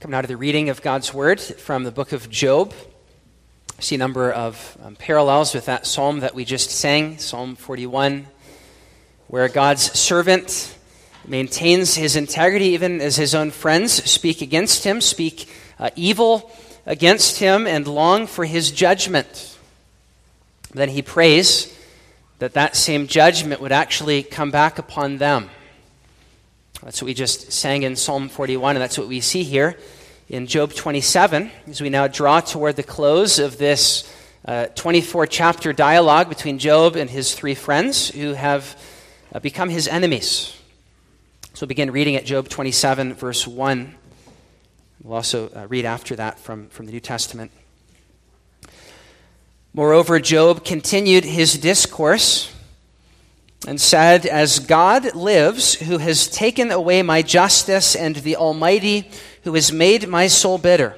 Coming out of the reading of God's Word from the book of Job. I see a number of um, parallels with that psalm that we just sang, Psalm 41, where God's servant maintains his integrity even as his own friends speak against him, speak uh, evil against him, and long for his judgment. Then he prays that that same judgment would actually come back upon them. That's what we just sang in Psalm 41, and that's what we see here in Job 27 as we now draw toward the close of this uh, 24 chapter dialogue between Job and his three friends who have uh, become his enemies. So we'll begin reading at Job 27, verse 1. We'll also uh, read after that from, from the New Testament. Moreover, Job continued his discourse and said, As God lives, who has taken away my justice, and the Almighty, who has made my soul bitter,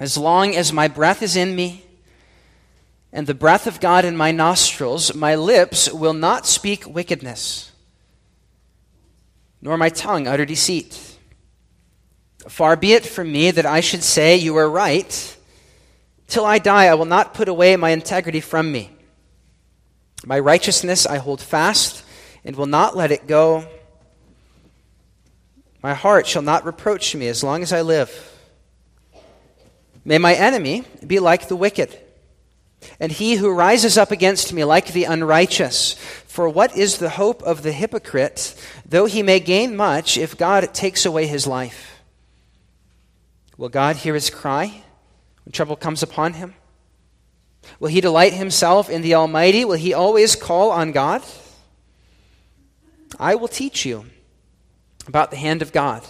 as long as my breath is in me, and the breath of God in my nostrils, my lips will not speak wickedness, nor my tongue utter deceit. Far be it from me that I should say, You are right. Till I die, I will not put away my integrity from me. My righteousness I hold fast and will not let it go. My heart shall not reproach me as long as I live. May my enemy be like the wicked, and he who rises up against me like the unrighteous. For what is the hope of the hypocrite, though he may gain much, if God takes away his life? Will God hear his cry when trouble comes upon him? Will he delight himself in the Almighty? Will he always call on God? I will teach you about the hand of God.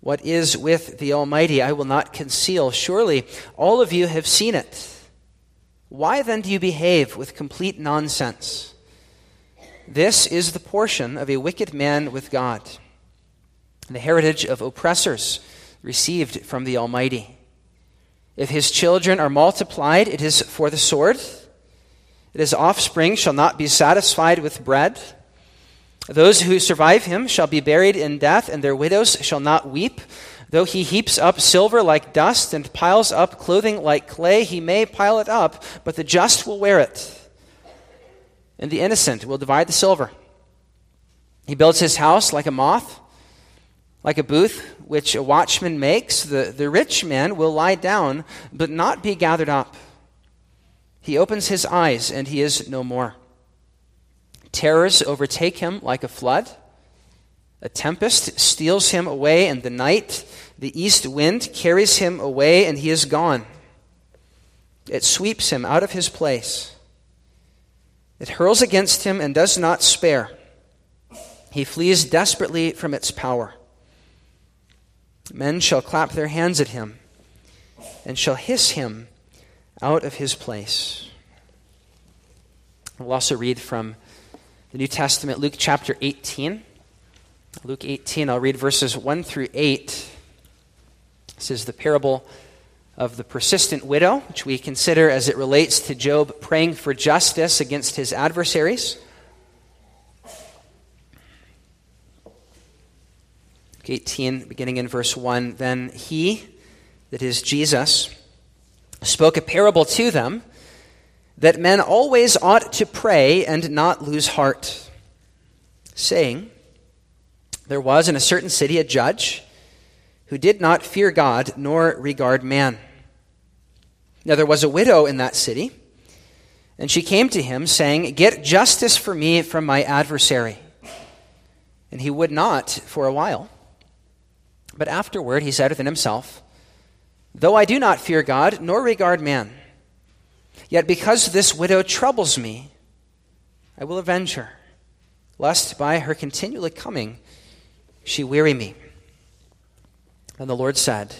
What is with the Almighty, I will not conceal. Surely all of you have seen it. Why then do you behave with complete nonsense? This is the portion of a wicked man with God, the heritage of oppressors received from the Almighty. If his children are multiplied, it is for the sword. His offspring shall not be satisfied with bread. Those who survive him shall be buried in death, and their widows shall not weep. Though he heaps up silver like dust and piles up clothing like clay, he may pile it up, but the just will wear it. And the innocent will divide the silver. He builds his house like a moth, like a booth which a watchman makes, the, the rich man will lie down, but not be gathered up. He opens his eyes, and he is no more. Terrors overtake him like a flood. A tempest steals him away in the night. The east wind carries him away, and he is gone. It sweeps him out of his place. It hurls against him and does not spare. He flees desperately from its power. Men shall clap their hands at him and shall hiss him out of his place. We'll also read from the New Testament, Luke chapter 18. Luke 18, I'll read verses 1 through 8. This is the parable of the persistent widow, which we consider as it relates to Job praying for justice against his adversaries. 18, beginning in verse 1 Then he, that is Jesus, spoke a parable to them that men always ought to pray and not lose heart, saying, There was in a certain city a judge who did not fear God nor regard man. Now there was a widow in that city, and she came to him, saying, Get justice for me from my adversary. And he would not for a while. But afterward he said within himself, Though I do not fear God, nor regard man, yet because this widow troubles me, I will avenge her, lest by her continually coming she weary me. And the Lord said,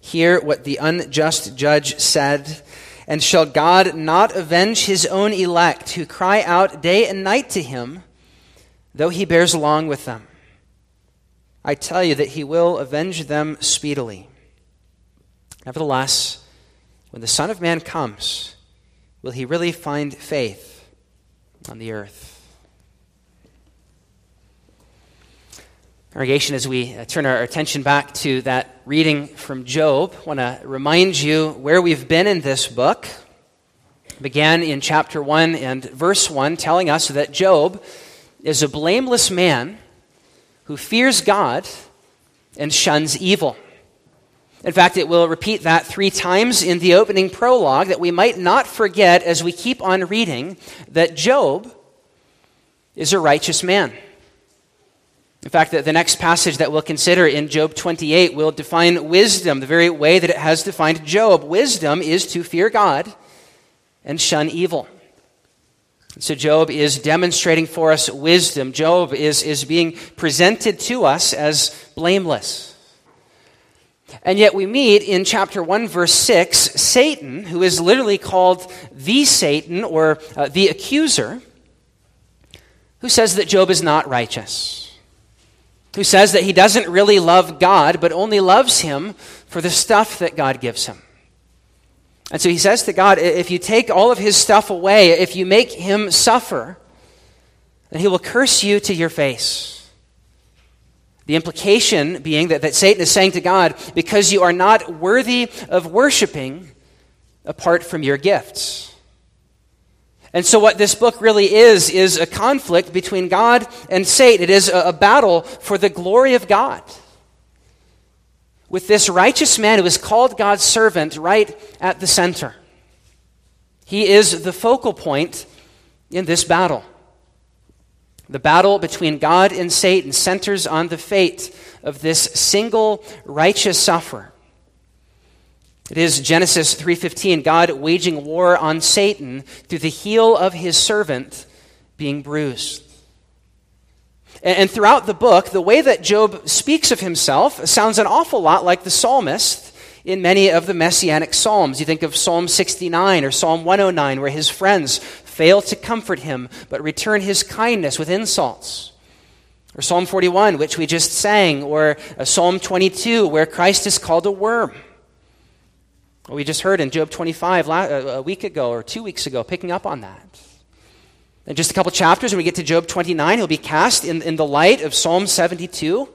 Hear what the unjust judge said. And shall God not avenge his own elect who cry out day and night to him, though he bears along with them? I tell you that he will avenge them speedily. Nevertheless, when the Son of Man comes, will he really find faith on the earth? Congregation, as we uh, turn our attention back to that reading from Job, I want to remind you where we've been in this book. began in chapter 1 and verse 1, telling us that Job is a blameless man who fears God and shuns evil. In fact, it will repeat that three times in the opening prologue that we might not forget as we keep on reading that Job is a righteous man. In fact, the, next passage that we'll consider in Job 28 will define wisdom the very way that it has defined Job. Wisdom is to fear God and shun evil. So, Job is demonstrating for us wisdom. Job is, is being presented to us as blameless. And yet, we meet in chapter 1, verse 6, Satan, who is literally called the Satan or uh, the accuser, who says that Job is not righteous who says that he doesn't really love God, but only loves him for the stuff that God gives him. And so he says to God, if you take all of his stuff away, if you make him suffer, then he will curse you to your face. The implication being that, that Satan is saying to God, because you are not worthy of worshiping apart from your gifts. And so, what this book really is, is a conflict between God and Satan. It is a, a, battle for the glory of God. With this righteous man who is called God's servant right at the center. He is the focal point in this battle. The battle between God and Satan centers on the fate of this single righteous sufferer. It is Genesis 3:15, God waging war on Satan through the heel of his servant being bruised. And throughout the book, the way that Job speaks of himself sounds an awful lot like the psalmist in many of the messianic psalms. You think of Psalm 69 or Psalm 109, where his friends fail to comfort him, but return his kindness with insults. Or Psalm 41, which we just sang, or Psalm 22, where Christ is called a worm. We just heard in Job 25 uh, a week ago or two weeks ago, picking up on that. In just a couple chapters, when we get to Job 29, he'll be cast in, in the light of Psalm 72.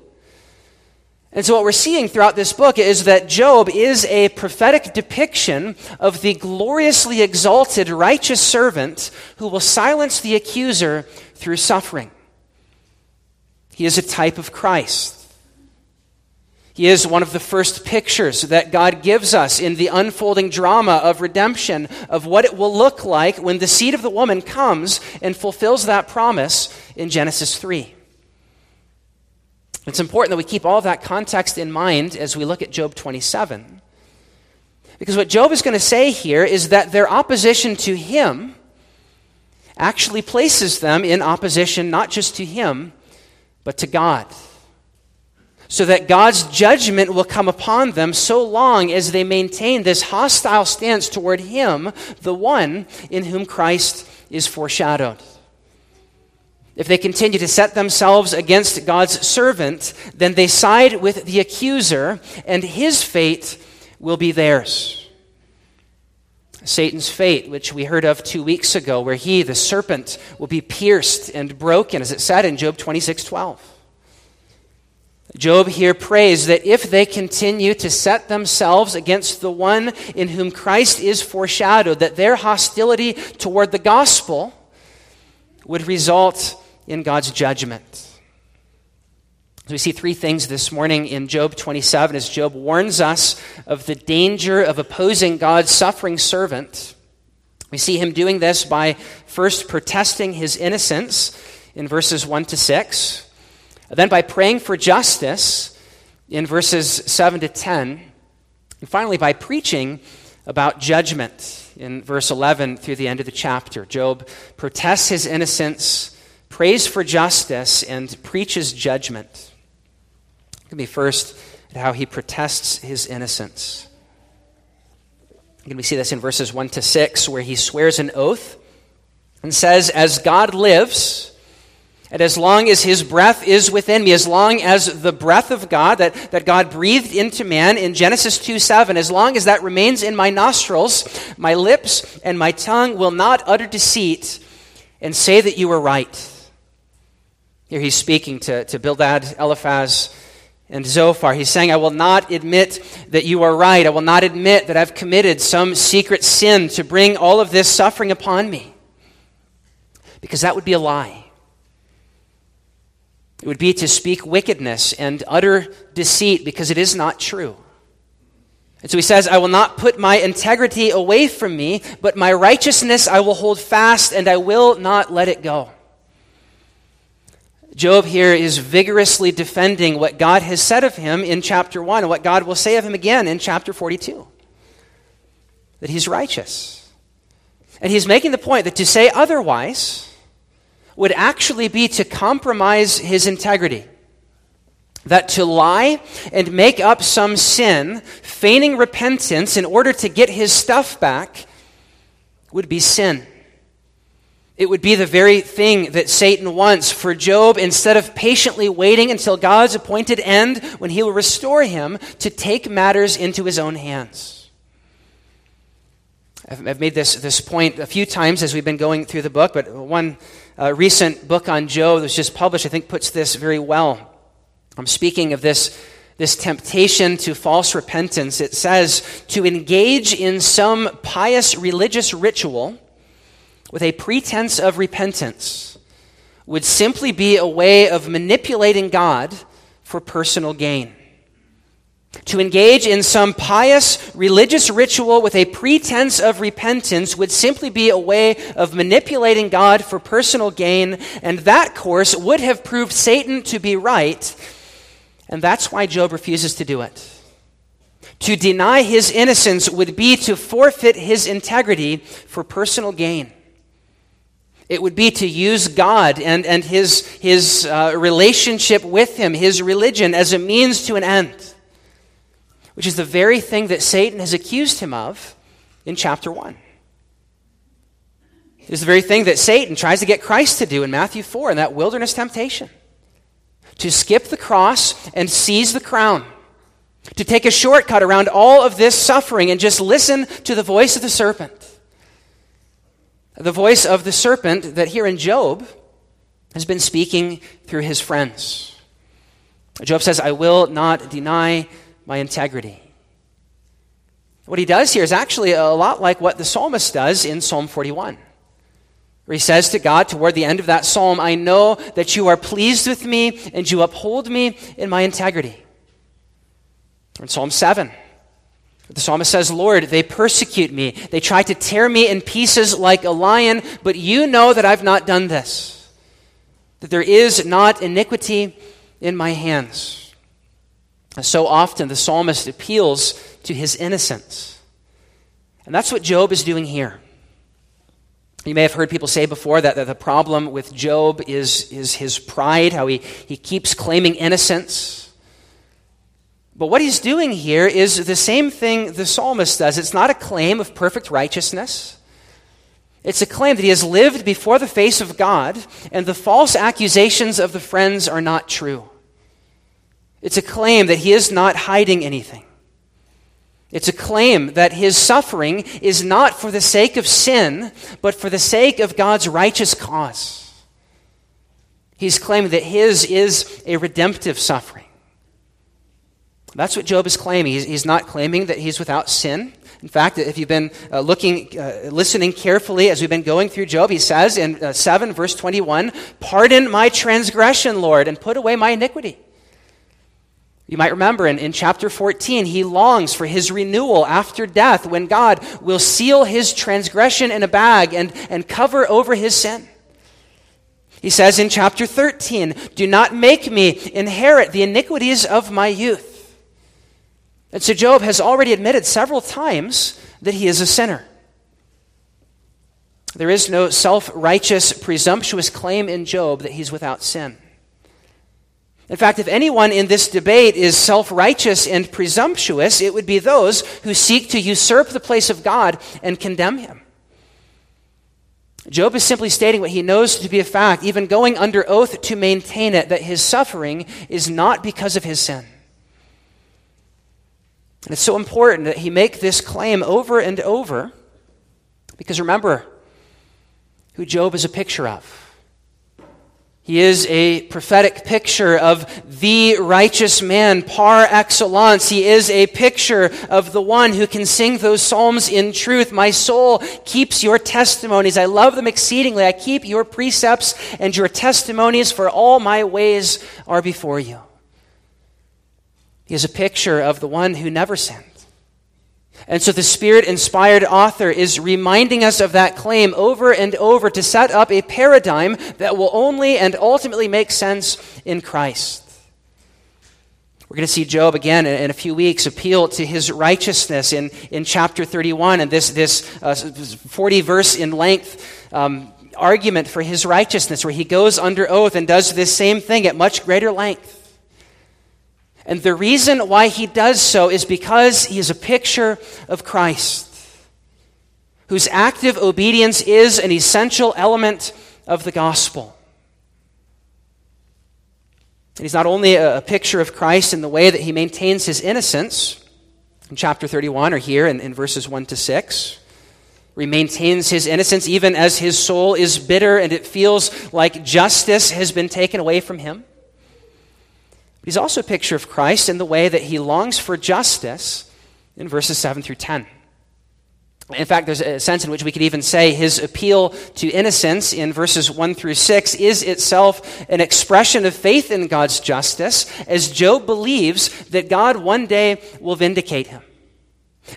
And so, what we're seeing throughout this book is that Job is a prophetic depiction of the gloriously exalted righteous servant who will silence the accuser through suffering. He is a type of Christ. He is one of the first pictures that God gives us in the unfolding drama of redemption of what it will look like when the seed of the woman comes and fulfills that promise in Genesis 3. It's important that we keep all of that context in mind as we look at Job 27. Because what Job is going to say here is that their opposition to him actually places them in opposition not just to him, but to God so that God's judgment will come upon them so long as they maintain this hostile stance toward Him, the one in whom Christ is foreshadowed. If they continue to set themselves against God's servant, then they side with the accuser, and his fate will be theirs. Satan's fate, which we heard of two weeks ago, where he, the serpent, will be pierced and broken, as it said in Job 26 12. Job here prays that if they continue to set themselves against the one in whom Christ is foreshadowed, that their hostility toward the gospel would result in God's judgment. So we see three things this morning in Job 27 as Job warns us of the danger of opposing God's suffering servant. We see him doing this by first protesting his innocence in verses 1 to 6. Then, by praying for justice in verses 7 to 10. And finally, by preaching about judgment in verse 11 through the end of the chapter. Job protests his innocence, prays for justice, and preaches judgment. Look at me first at how he protests his innocence. Again, we see this in verses 1 to 6, where he swears an oath and says, As God lives, and as long as his breath is within me, as long as the breath of God that, that God breathed into man in Genesis 2 7, as long as that remains in my nostrils, my lips and my tongue will not utter deceit and say that you are right. Here he's speaking to, to Bildad, Eliphaz, and Zophar. He's saying, I will not admit that you are right. I will not admit that I've committed some secret sin to bring all of this suffering upon me. Because that would be a lie. It would be to speak wickedness and utter deceit because it is not true. And so he says, I will not put my integrity away from me, but my righteousness I will hold fast and I will not let it go. Job here is vigorously defending what God has said of him in chapter 1 and what God will say of him again in chapter 42 that he's righteous. And he's making the point that to say otherwise would actually be to compromise his integrity. That to lie and make up some sin, feigning repentance in order to get his stuff back, would be sin. It would be the very thing that Satan wants for Job instead of patiently waiting until God's appointed end when he will restore him to take matters into his own hands. I've made this, this point a few times as we've been going through the book, but one uh, recent book on Job that was just published, I think, puts this very well. I'm speaking of this, this temptation to false repentance. It says to engage in some pious religious ritual with a pretense of repentance would simply be a way of manipulating God for personal gain. To engage in some pious religious ritual with a pretense of repentance would simply be a way of manipulating God for personal gain, and that course would have proved Satan to be right, and that's why Job refuses to do it. To deny his innocence would be to forfeit his integrity for personal gain. It would be to use God and, and his, his uh, relationship with Him, his religion, as a means to an end, which is the very thing that Satan has accused him of in chapter 1. It is the very thing that Satan tries to get Christ to do in Matthew 4 in that wilderness temptation to skip the cross and seize the crown, to take a shortcut around all of this suffering and just listen to the voice of the serpent the voice of the serpent that here in Job has been speaking through his friends. Job says, I will not deny my integrity. What he does here is actually a lot like what the psalmist does in Psalm 41, where he says to God toward the end of that psalm, I know that you are pleased with me and you uphold me in my integrity. In Psalm 7, the psalmist says, Lord, they persecute me. They try to tear me in pieces like a lion, but you know that I've not done this, that there is not iniquity in my hands. So often the psalmist appeals to his innocence. And that's what Job is doing here. You may have heard people say before that, that the problem with Job is, is his pride, how he, he keeps claiming innocence. But what he's doing here is the same thing the psalmist does. It's not a claim of perfect righteousness. It's a claim that he has lived before the face of God, and the false accusations of the friends are not true. It's a claim that he is not hiding anything. It's a claim that his suffering is not for the sake of sin, but for the sake of God's righteous cause. He's claiming that his is a redemptive suffering. That's what Job is claiming. He's, he's not claiming that he's without sin. In fact, if you've been uh, looking, uh, listening carefully as we've been going through Job, he says in uh, 7, verse 21, Pardon my transgression, Lord, and put away my iniquity. You might remember in, in chapter 14, he longs for his renewal after death when God will seal his transgression in a bag and, and cover over his sin. He says in chapter 13, Do not make me inherit the iniquities of my youth. And so Job has already admitted several times that he is a sinner. There is no self righteous, presumptuous claim in Job that he's without sin. In fact, if anyone in this debate is self righteous and presumptuous, it would be those who seek to usurp the place of God and condemn him. Job is simply stating what he knows to be a fact, even going under oath to maintain it, that his suffering is not because of his sin. And it's so important that he make this claim over and over because remember who Job is a picture of. He is a prophetic picture of the righteous man par excellence. He is a picture of the one who can sing those psalms in truth. My soul keeps your testimonies. I love them exceedingly. I keep your precepts and your testimonies, for all my ways are before you. He is a picture of the one who never sinned. And so the Spirit inspired author is reminding us of that claim over and over to set up a paradigm that will only and ultimately make sense in Christ. We're going to see Job again in a few weeks appeal to his righteousness in, in chapter 31 and this, this uh, 40 verse in length um, argument for his righteousness, where he goes under oath and does this same thing at much greater length. And the reason why he does so is because he is a picture of Christ, whose active obedience is an essential element of the gospel. And he's not only a picture of Christ in the way that he maintains his innocence, in chapter 31 or here in, in verses 1 to 6 he maintains his innocence even as his soul is bitter and it feels like justice has been taken away from him. He's also a picture of Christ in the way that he longs for justice in verses 7 through 10. In fact, there's a sense in which we could even say his appeal to innocence in verses 1 through 6 is itself an expression of faith in God's justice, as Job believes that God one day will vindicate him.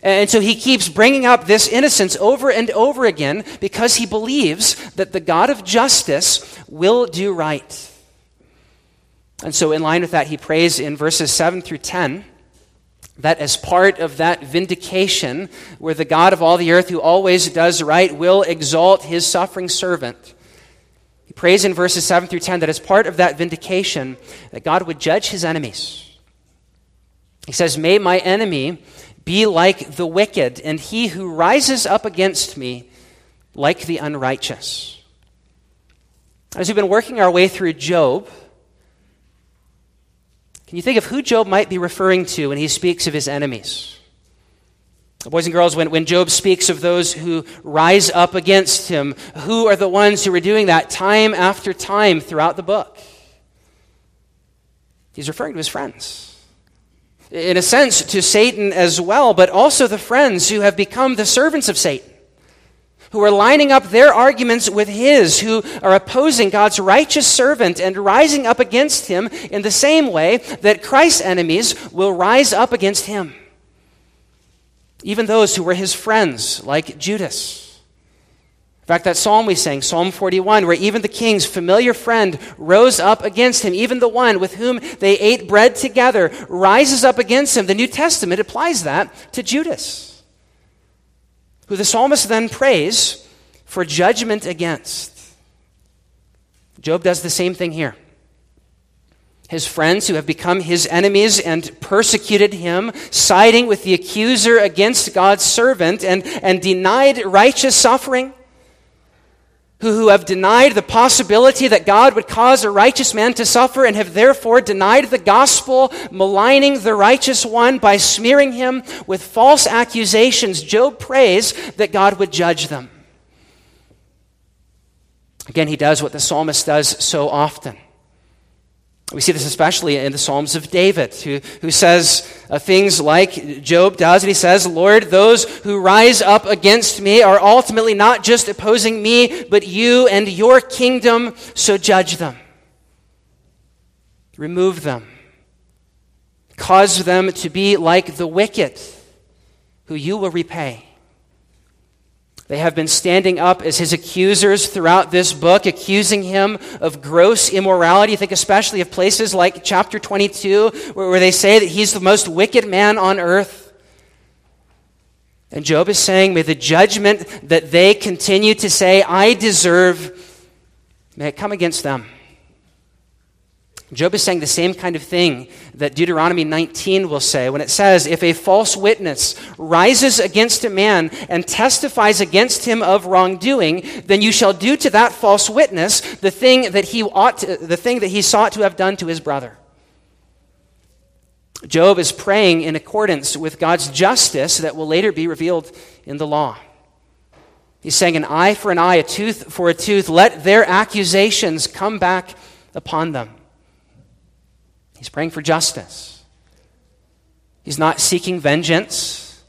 And so he keeps bringing up this innocence over and over again because he believes that the God of justice will do right. And so, in line with that, he prays in verses 7 through 10 that as part of that vindication, where the God of all the earth who always does right will exalt his suffering servant. He prays in verses 7 through 10 that as part of that vindication, that God would judge his enemies. He says, May my enemy be like the wicked, and he who rises up against me like the unrighteous. As we've been working our way through Job, can you think of who Job might be referring to when he speaks of his enemies? Boys and girls, when, when Job speaks of those who rise up against him, who are the ones who are doing that time after time throughout the book? He's referring to his friends. In a sense, to Satan as well, but also the friends who have become the servants of Satan who are lining up their arguments with his, who are opposing God's righteous servant and rising up against him in the same way that Christ's enemies will rise up against him. Even those who were his friends, like Judas. In fact, that psalm we sang, Psalm 41, where even the king's familiar friend rose up against him, even the one with whom they ate bread together rises up against him. The New Testament applies that to Judas who the psalmist then prays for judgment against. Job does the same thing here. His friends who have become his enemies and persecuted him, siding with the accuser against God's servant and, and denied righteous suffering, who, have denied the possibility that God would cause a righteous man to suffer and have therefore denied the gospel, maligning the righteous one by smearing him with false accusations, Job prays that God would judge them. Again, he does what the psalmist does so often. We see this especially in the Psalms of David, who, who says uh, things like Job does, and he says, Lord, those who rise up against me are ultimately not just opposing me, but you and your kingdom, so judge them. Remove them. Cause them to be like the wicked, who you will repay. They have been standing up as his accusers throughout this book, accusing him of gross immorality. Think especially of places like chapter 22, where, they say that he's the most wicked man on earth. And Job is saying, may the judgment that they continue to say, I deserve, may it come against them. Job is saying the same kind of thing that Deuteronomy 19 will say when it says, If a false witness rises against a man and testifies against him of wrongdoing, then you shall do to that false witness the thing that he ought to, the thing that he sought to have done to his brother. Job is praying in accordance with God's justice that will later be revealed in the law. He's saying, An eye for an eye, a tooth for a tooth. Let their accusations come back upon them. He's praying for justice. He's not seeking vengeance.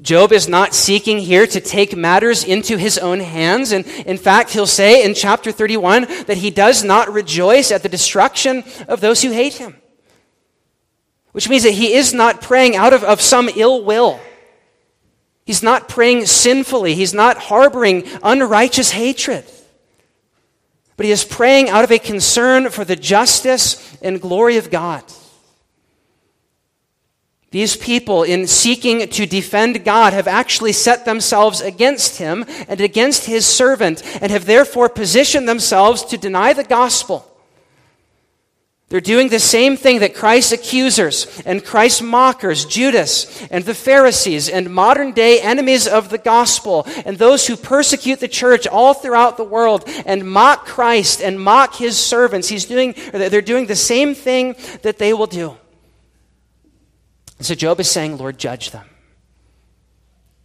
Job is not seeking here to take matters into his own hands. And in fact, he'll say in chapter 31 that he does not rejoice at the destruction of those who hate him. Which means that he is not praying out of, of some ill will. He's not praying sinfully. He's not harboring unrighteous hatred. But he is praying out of a concern for the justice and glory of God. These people, in seeking to defend God, have actually set themselves against him and against his servant, and have therefore positioned themselves to deny the gospel. They're doing the same thing that Christ's accusers and Christ's mockers, Judas and the Pharisees and modern day enemies of the gospel and those who persecute the church all throughout the world and mock Christ and mock his servants. He's doing, they're doing the same thing that they will do. So Job is saying, Lord, judge them.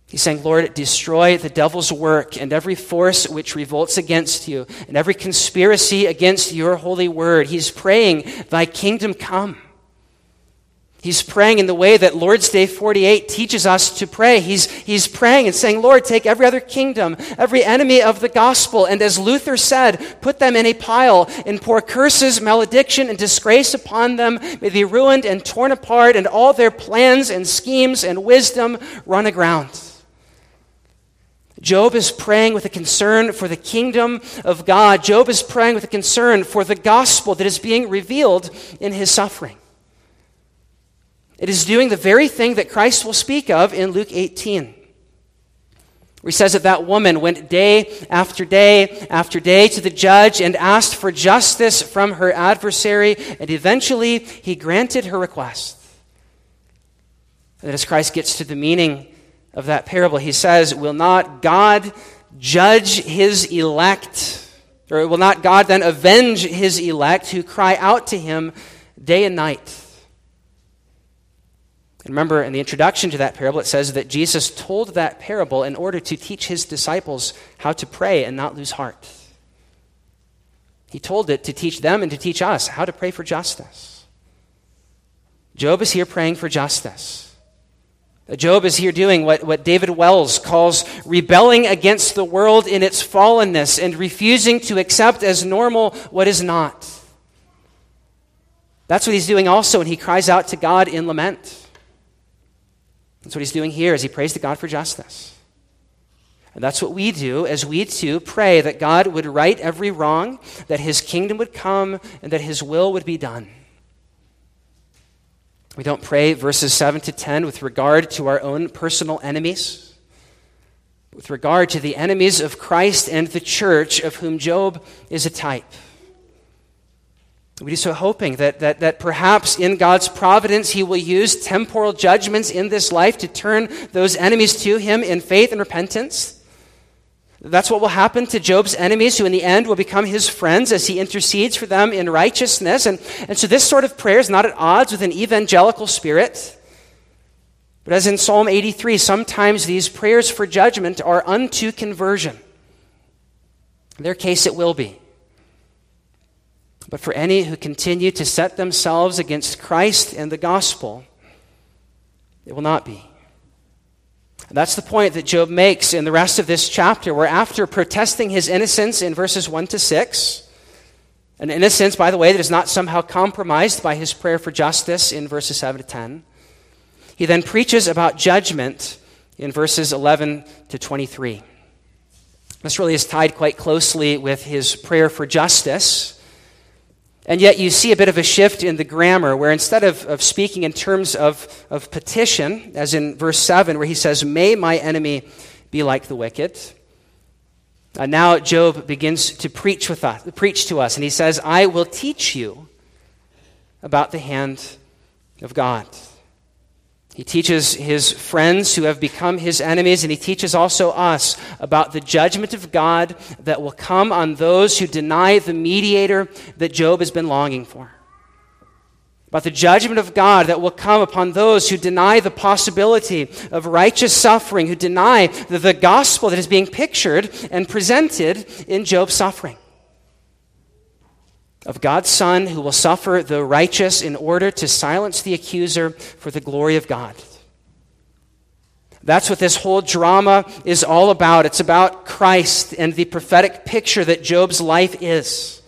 He's saying, Lord, destroy the devil's work and every force which revolts against you and every conspiracy against your holy word. He's praying, Thy kingdom come. He's praying in the way that Lord's Day 48 teaches us to pray. He's, he's praying and saying, Lord, take every other kingdom, every enemy of the gospel, and as Luther said, put them in a pile and pour curses, malediction, and disgrace upon them. May they be ruined and torn apart, and all their plans and schemes and wisdom run aground. Job is praying with a concern for the kingdom of God. Job is praying with a concern for the gospel that is being revealed in his suffering. It is doing the very thing that Christ will speak of in Luke 18. Where he says that that woman went day after day after day to the judge and asked for justice from her adversary, and eventually he granted her request. And as Christ gets to the meaning of that parable, he says, Will not God judge his elect? Or will not God then avenge his elect who cry out to him day and night? And remember, in the introduction to that parable, it says that Jesus told that parable in order to teach his disciples how to pray and not lose heart. He told it to teach them and to teach us how to pray for justice. Job is here praying for justice. Job is here doing what, what David Wells calls rebelling against the world in its fallenness and refusing to accept as normal what is not. That's what he's doing also when he cries out to God in lament. That's what he's doing here as he prays to God for justice. And that's what we do as we too pray that God would right every wrong, that his kingdom would come, and that his will would be done. We don't pray verses 7 to 10 with regard to our own personal enemies, with regard to the enemies of Christ and the church, of whom Job is a type. We do so hoping that, that, that perhaps in God's providence, He will use temporal judgments in this life to turn those enemies to Him in faith and repentance. That's what will happen to Job's enemies, who in the end will become his friends as he intercedes for them in righteousness. And, and so, this sort of prayer is not at odds with an evangelical spirit. But as in Psalm 83, sometimes these prayers for judgment are unto conversion. In their case, it will be. But for any who continue to set themselves against Christ and the gospel, it will not be. That's the point that Job makes in the rest of this chapter, where after protesting his innocence in verses 1 to 6, an innocence, by the way, that is not somehow compromised by his prayer for justice in verses 7 to 10, he then preaches about judgment in verses 11 to 23. This really is tied quite closely with his prayer for justice and yet you see a bit of a shift in the grammar where instead of, of speaking in terms of, of petition, as in verse 7, where he says, May my enemy be like the wicked. Uh, now Job begins to preach with us, preach to us, and he says, I will teach you about the hand of God. He teaches his friends who have become his enemies, and he teaches also us about the judgment of God that will come on those who deny the mediator that Job has been longing for. About the judgment of God that will come upon those who deny the possibility of righteous suffering, who deny the, the gospel that is being pictured and presented in Job's suffering. Of God's Son who will suffer the righteous in order to silence the accuser for the glory of God. That's what this whole drama is all about. It's about Christ and the prophetic picture that Job's life is.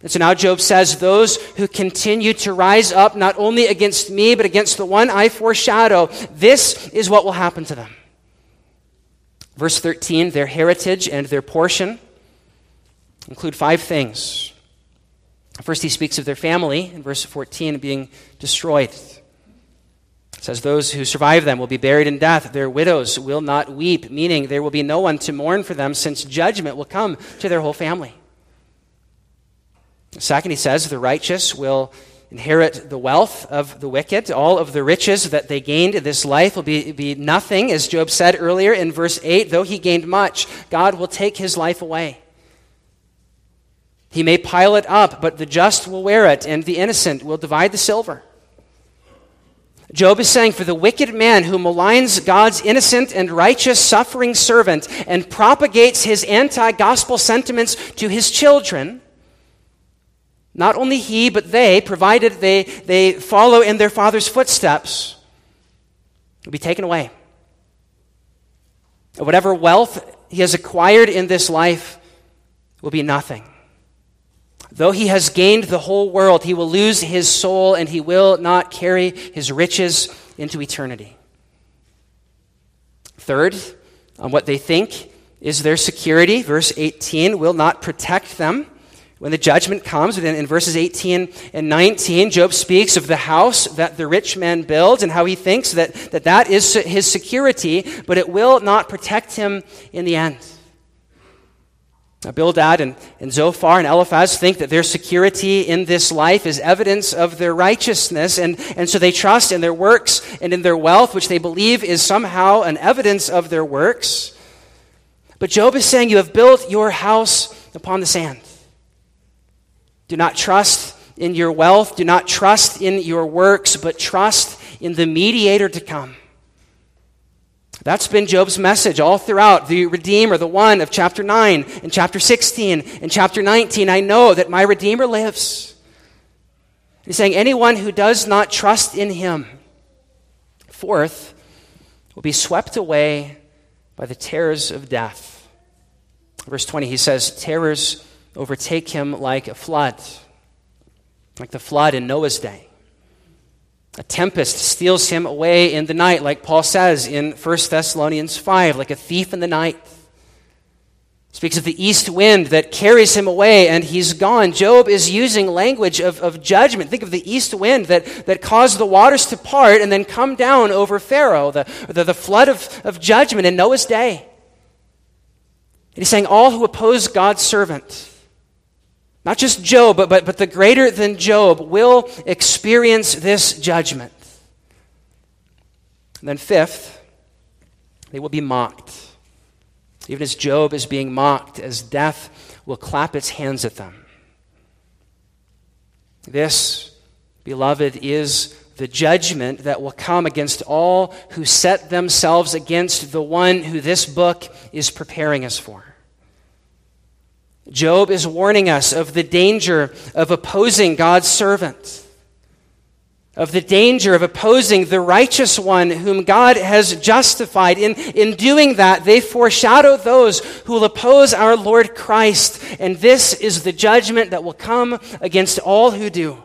And so now Job says, Those who continue to rise up not only against me, but against the one I foreshadow, this is what will happen to them. Verse 13, their heritage and their portion include five things First, he speaks of their family in verse 14 being destroyed. It says, Those who survive them will be buried in death. Their widows will not weep, meaning there will be no one to mourn for them since judgment will come to their whole family. Second, he says, The righteous will inherit the wealth of the wicked. All of the riches that they gained in this life will be, be nothing. As Job said earlier in verse 8, though he gained much, God will take his life away. He may pile it up, but the just will wear it, and the innocent will divide the silver. Job is saying, For the wicked man who maligns God's innocent and righteous suffering servant and propagates his anti gospel sentiments to his children, not only he, but they, provided they, they follow in their father's footsteps, will be taken away. Whatever wealth he has acquired in this life will be nothing. Though he has gained the whole world, he will lose his soul and he will not carry his riches into eternity. Third, on what they think is their security, verse 18 will not protect them when the judgment comes. In, in verses 18 and 19, Job speaks of the house that the rich man builds and how he thinks that that, that is his security, but it will not protect him in the end. Now, Bildad and, and Zophar and Eliphaz think that their security in this life is evidence of their righteousness, and, and so they trust in their works and in their wealth, which they believe is somehow an evidence of their works. But Job is saying, You have built your house upon the sand. Do not trust in your wealth, do not trust in your works, but trust in the mediator to come. That's been Job's message all throughout. The Redeemer, the one of chapter 9 and chapter 16 and chapter 19. I know that my Redeemer lives. He's saying, anyone who does not trust in him, fourth, will be swept away by the terrors of death. Verse 20, he says, Terrors overtake him like a flood, like the flood in Noah's day. A tempest steals him away in the night, like Paul says in 1 Thessalonians 5, like a thief in the night. Speaks of the east wind that carries him away and he's gone. Job is using language of, of judgment. Think of the east wind that, that caused the waters to part and then come down over Pharaoh, the, the, the flood of, of judgment in Noah's day. And he's saying, All who oppose God's servant, not just Job, but, but, but the greater than Job will experience this judgment. And then, fifth, they will be mocked. Even as Job is being mocked, as death will clap its hands at them. This, beloved, is the judgment that will come against all who set themselves against the one who this book is preparing us for. Job is warning us of the danger of opposing God's servant, of the danger of opposing the righteous one whom God has justified. In, in doing that, they foreshadow those who will oppose our Lord Christ, and this is the judgment that will come against all who do.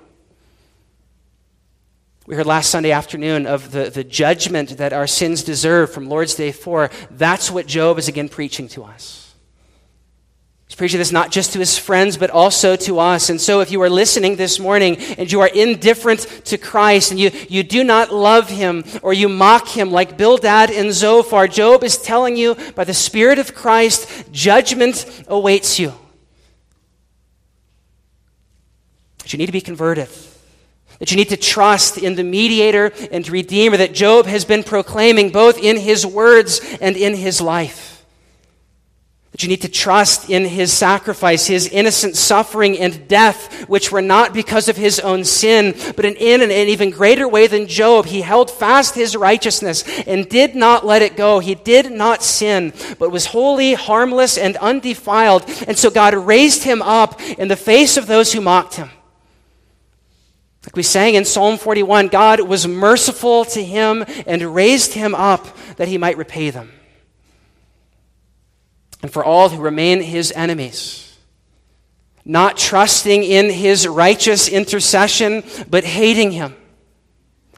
We heard last Sunday afternoon of the, the judgment that our sins deserve from Lord's Day 4. That's what Job is again preaching to us. He's preaching this not just to his friends, but also to us. And so, if you are listening this morning and you are indifferent to Christ and you, you do not love him or you mock him like Bildad and Zophar, Job is telling you by the Spirit of Christ, judgment awaits you. That you need to be converted. That you need to trust in the mediator and redeemer that Job has been proclaiming both in his words and in his life. That you need to trust in his sacrifice, his innocent suffering and death, which were not because of his own sin, but in, in an even greater way than Job. He held fast his righteousness and did not let it go. He did not sin, but was holy, harmless, and undefiled. And so God raised him up in the face of those who mocked him. Like we sang in Psalm 41, God was merciful to him and raised him up that he might repay them. And for all who remain his enemies, not trusting in his righteous intercession, but hating him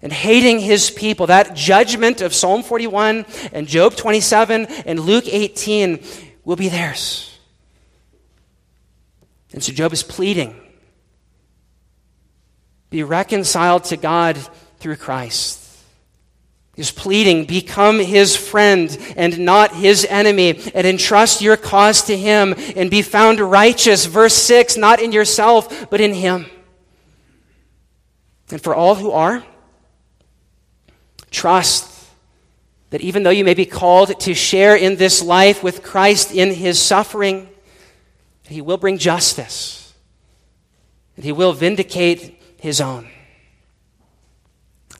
and hating his people. That judgment of Psalm 41 and Job 27 and Luke 18 will be theirs. And so Job is pleading be reconciled to God through Christ. He's pleading, become his friend and not his enemy, and entrust your cause to him and be found righteous. Verse 6 not in yourself, but in him. And for all who are, trust that even though you may be called to share in this life with Christ in his suffering, he will bring justice, and he will vindicate his own.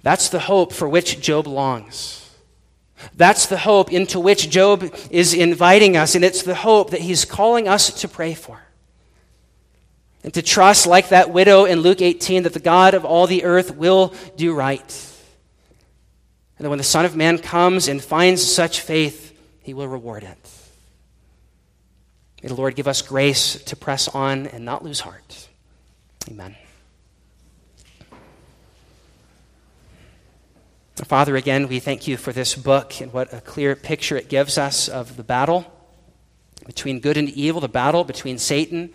That's the hope for which Job longs. That's the hope into which Job is inviting us, and it's the hope that he's calling us to pray for. And to trust, like that widow in Luke 18, that the God of all the earth will do right. And that when the Son of Man comes and finds such faith, he will reward it. May the Lord give us grace to press on and not lose heart. Amen. Father, again, we thank you for this book and what a clear picture it gives us of the battle between good and evil, the battle between Satan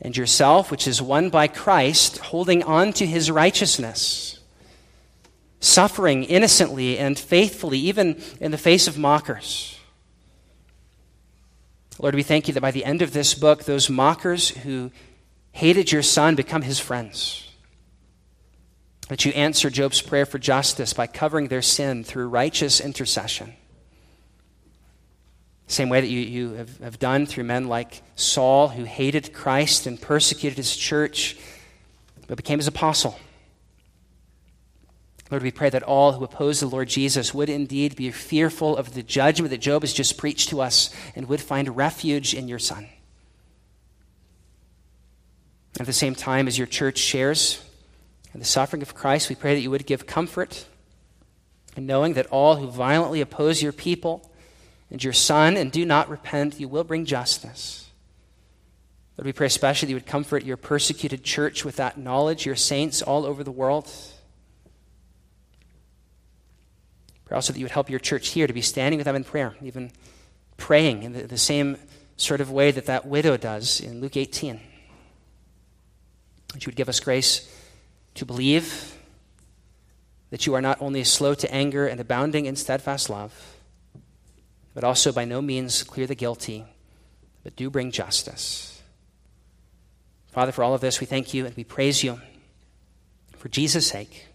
and yourself, which is won by Christ holding on to his righteousness, suffering innocently and faithfully, even in the face of mockers. Lord, we thank you that by the end of this book, those mockers who hated your son become his friends that you answer Job's prayer for justice by covering their sin through righteous intercession. Same way that you, you have, have done through men like Saul, who hated Christ and persecuted his church, but became his apostle. Lord, we pray that all who oppose the Lord Jesus would indeed be fearful of the judgment that Job has just preached to us and would find refuge in your Son. At the same time, as your church shares and the suffering of Christ, we pray that you would give comfort in knowing that all who violently oppose your people and your Son and do not repent, you will bring justice. Lord, we pray especially that you would comfort your persecuted church with that knowledge, your saints all over the world. Pray also that you would help your church here to be standing with them in prayer, even praying in the, the same sort of way that that widow does in Luke 18. That you would give us grace to believe that you are not only slow to anger and abounding in steadfast love, but also by no means clear the guilty, but do bring justice. Father, for all of this, we thank you and we praise you for Jesus' sake.